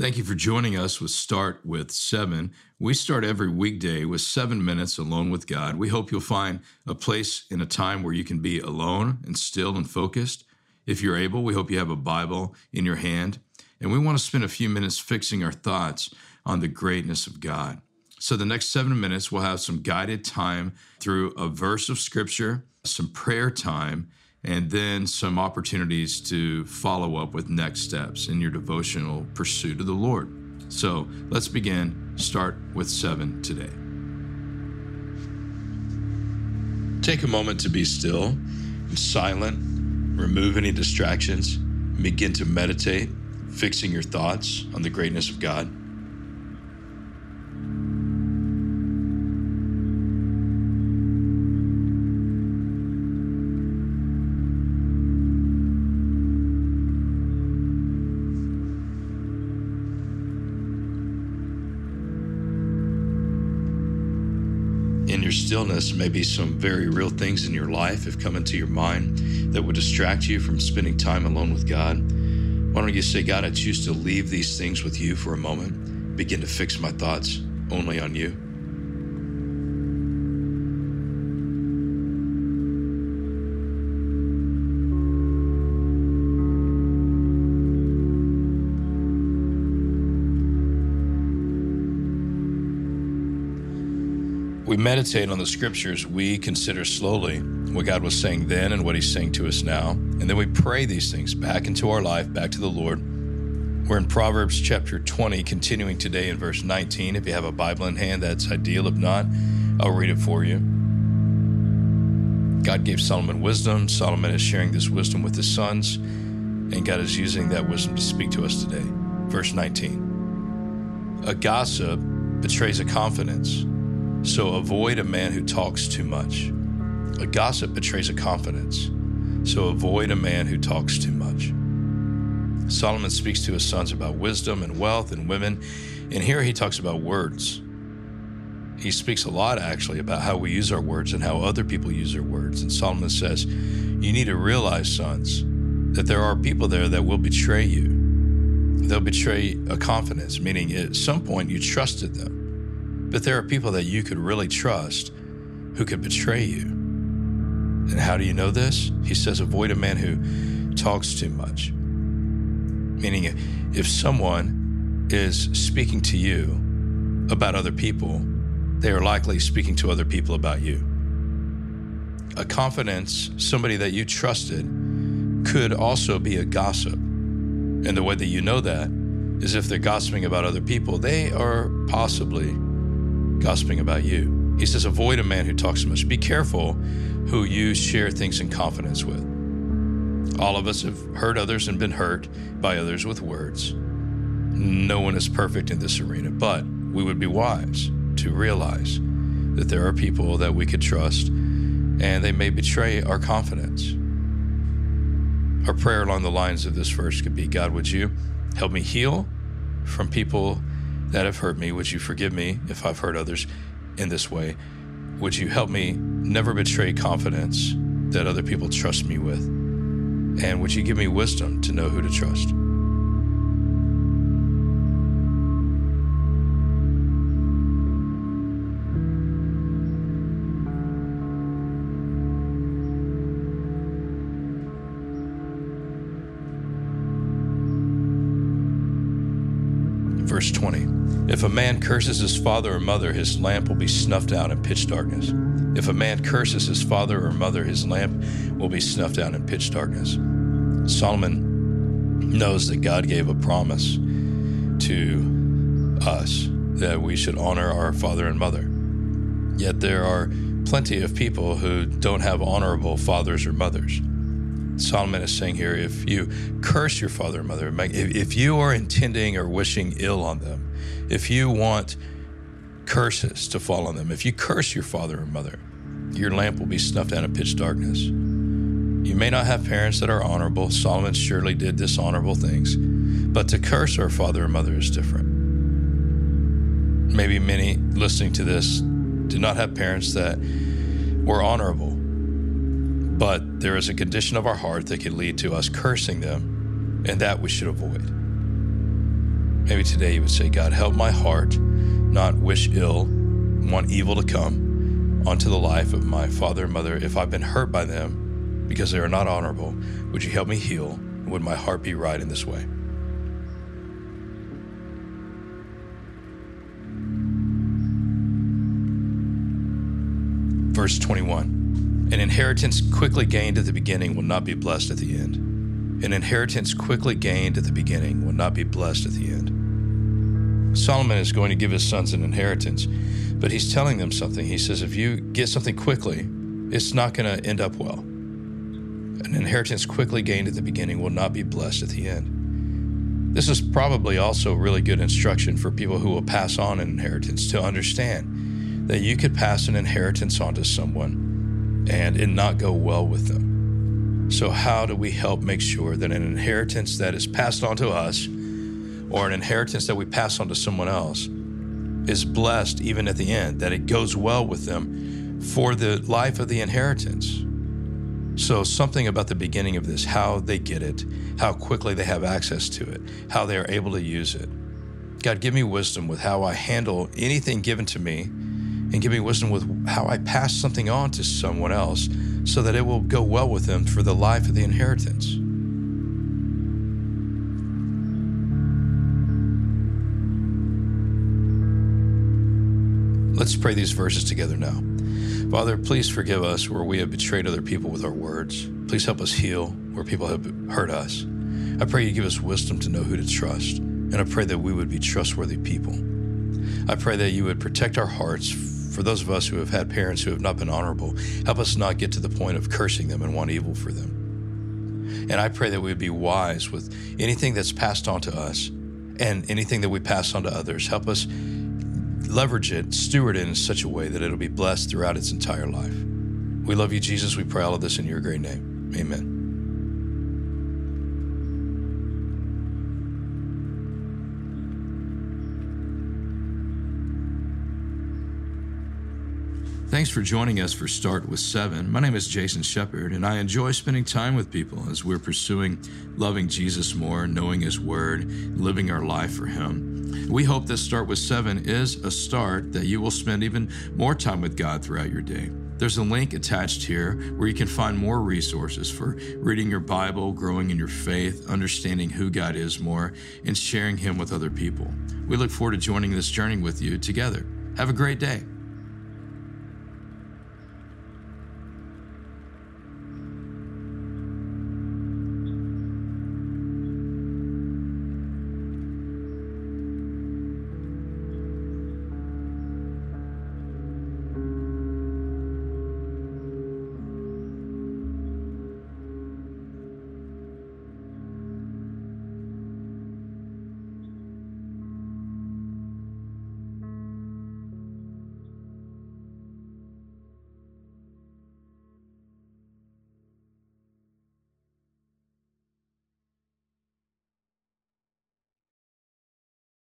Thank you for joining us with Start with Seven. We start every weekday with seven minutes alone with God. We hope you'll find a place in a time where you can be alone and still and focused. If you're able, we hope you have a Bible in your hand. And we want to spend a few minutes fixing our thoughts on the greatness of God. So, the next seven minutes, we'll have some guided time through a verse of scripture, some prayer time, and then some opportunities to follow up with next steps in your devotional pursuit of the Lord. So let's begin. Start with seven today. Take a moment to be still and silent, remove any distractions, begin to meditate, fixing your thoughts on the greatness of God. In your stillness, maybe some very real things in your life have come into your mind that would distract you from spending time alone with God. Why don't you say, God, I choose to leave these things with you for a moment, begin to fix my thoughts only on you? We meditate on the scriptures, we consider slowly what God was saying then and what He's saying to us now. And then we pray these things back into our life, back to the Lord. We're in Proverbs chapter 20, continuing today in verse 19. If you have a Bible in hand, that's ideal. If not, I'll read it for you. God gave Solomon wisdom. Solomon is sharing this wisdom with his sons, and God is using that wisdom to speak to us today. Verse 19 A gossip betrays a confidence so avoid a man who talks too much. A gossip betrays a confidence. So avoid a man who talks too much. Solomon speaks to his sons about wisdom and wealth and women, and here he talks about words. He speaks a lot actually about how we use our words and how other people use their words. And Solomon says, You need to realize, sons, that there are people there that will betray you. They'll betray a confidence, meaning at some point you trusted them. But there are people that you could really trust who could betray you. And how do you know this? He says, avoid a man who talks too much. Meaning, if someone is speaking to you about other people, they are likely speaking to other people about you. A confidence, somebody that you trusted, could also be a gossip. And the way that you know that is if they're gossiping about other people, they are possibly gossiping about you. He says, Avoid a man who talks too much. Be careful who you share things in confidence with. All of us have hurt others and been hurt by others with words. No one is perfect in this arena, but we would be wise to realize that there are people that we could trust and they may betray our confidence. Our prayer along the lines of this verse could be God, would you help me heal from people that have hurt me. Would you forgive me if I've hurt others in this way? Would you help me never betray confidence that other people trust me with? And would you give me wisdom to know who to trust? Verse 20. If a man curses his father or mother, his lamp will be snuffed out in pitch darkness. If a man curses his father or mother, his lamp will be snuffed out in pitch darkness. Solomon knows that God gave a promise to us that we should honor our father and mother. Yet there are plenty of people who don't have honorable fathers or mothers. Solomon is saying here if you curse your father and mother, if you are intending or wishing ill on them, if you want curses to fall on them, if you curse your father or mother, your lamp will be snuffed out in pitch darkness. You may not have parents that are honorable. Solomon surely did dishonorable things. But to curse our father or mother is different. Maybe many listening to this do not have parents that were honorable. But there is a condition of our heart that can lead to us cursing them, and that we should avoid. Maybe today you would say, God, help my heart not wish ill, want evil to come onto the life of my father and mother. If I've been hurt by them because they are not honorable, would you help me heal? And would my heart be right in this way? Verse 21 An inheritance quickly gained at the beginning will not be blessed at the end. An inheritance quickly gained at the beginning will not be blessed at the end. Solomon is going to give his sons an inheritance, but he's telling them something. He says, if you get something quickly, it's not going to end up well. An inheritance quickly gained at the beginning will not be blessed at the end. This is probably also really good instruction for people who will pass on an inheritance to understand that you could pass an inheritance on to someone and it not go well with them. So, how do we help make sure that an inheritance that is passed on to us or an inheritance that we pass on to someone else is blessed even at the end, that it goes well with them for the life of the inheritance. So, something about the beginning of this, how they get it, how quickly they have access to it, how they are able to use it. God, give me wisdom with how I handle anything given to me, and give me wisdom with how I pass something on to someone else so that it will go well with them for the life of the inheritance. Let's pray these verses together now. Father, please forgive us where we have betrayed other people with our words. Please help us heal where people have hurt us. I pray you give us wisdom to know who to trust, and I pray that we would be trustworthy people. I pray that you would protect our hearts for those of us who have had parents who have not been honorable. Help us not get to the point of cursing them and want evil for them. And I pray that we would be wise with anything that's passed on to us and anything that we pass on to others. Help us leverage it, steward it in such a way that it'll be blessed throughout its entire life. We love you, Jesus. We pray all of this in your great name. Amen. Thanks for joining us for Start with Seven. My name is Jason Shepperd, and I enjoy spending time with people as we're pursuing loving Jesus more, knowing His Word, living our life for Him. We hope this Start with Seven is a start that you will spend even more time with God throughout your day. There's a link attached here where you can find more resources for reading your Bible, growing in your faith, understanding who God is more, and sharing Him with other people. We look forward to joining this journey with you together. Have a great day.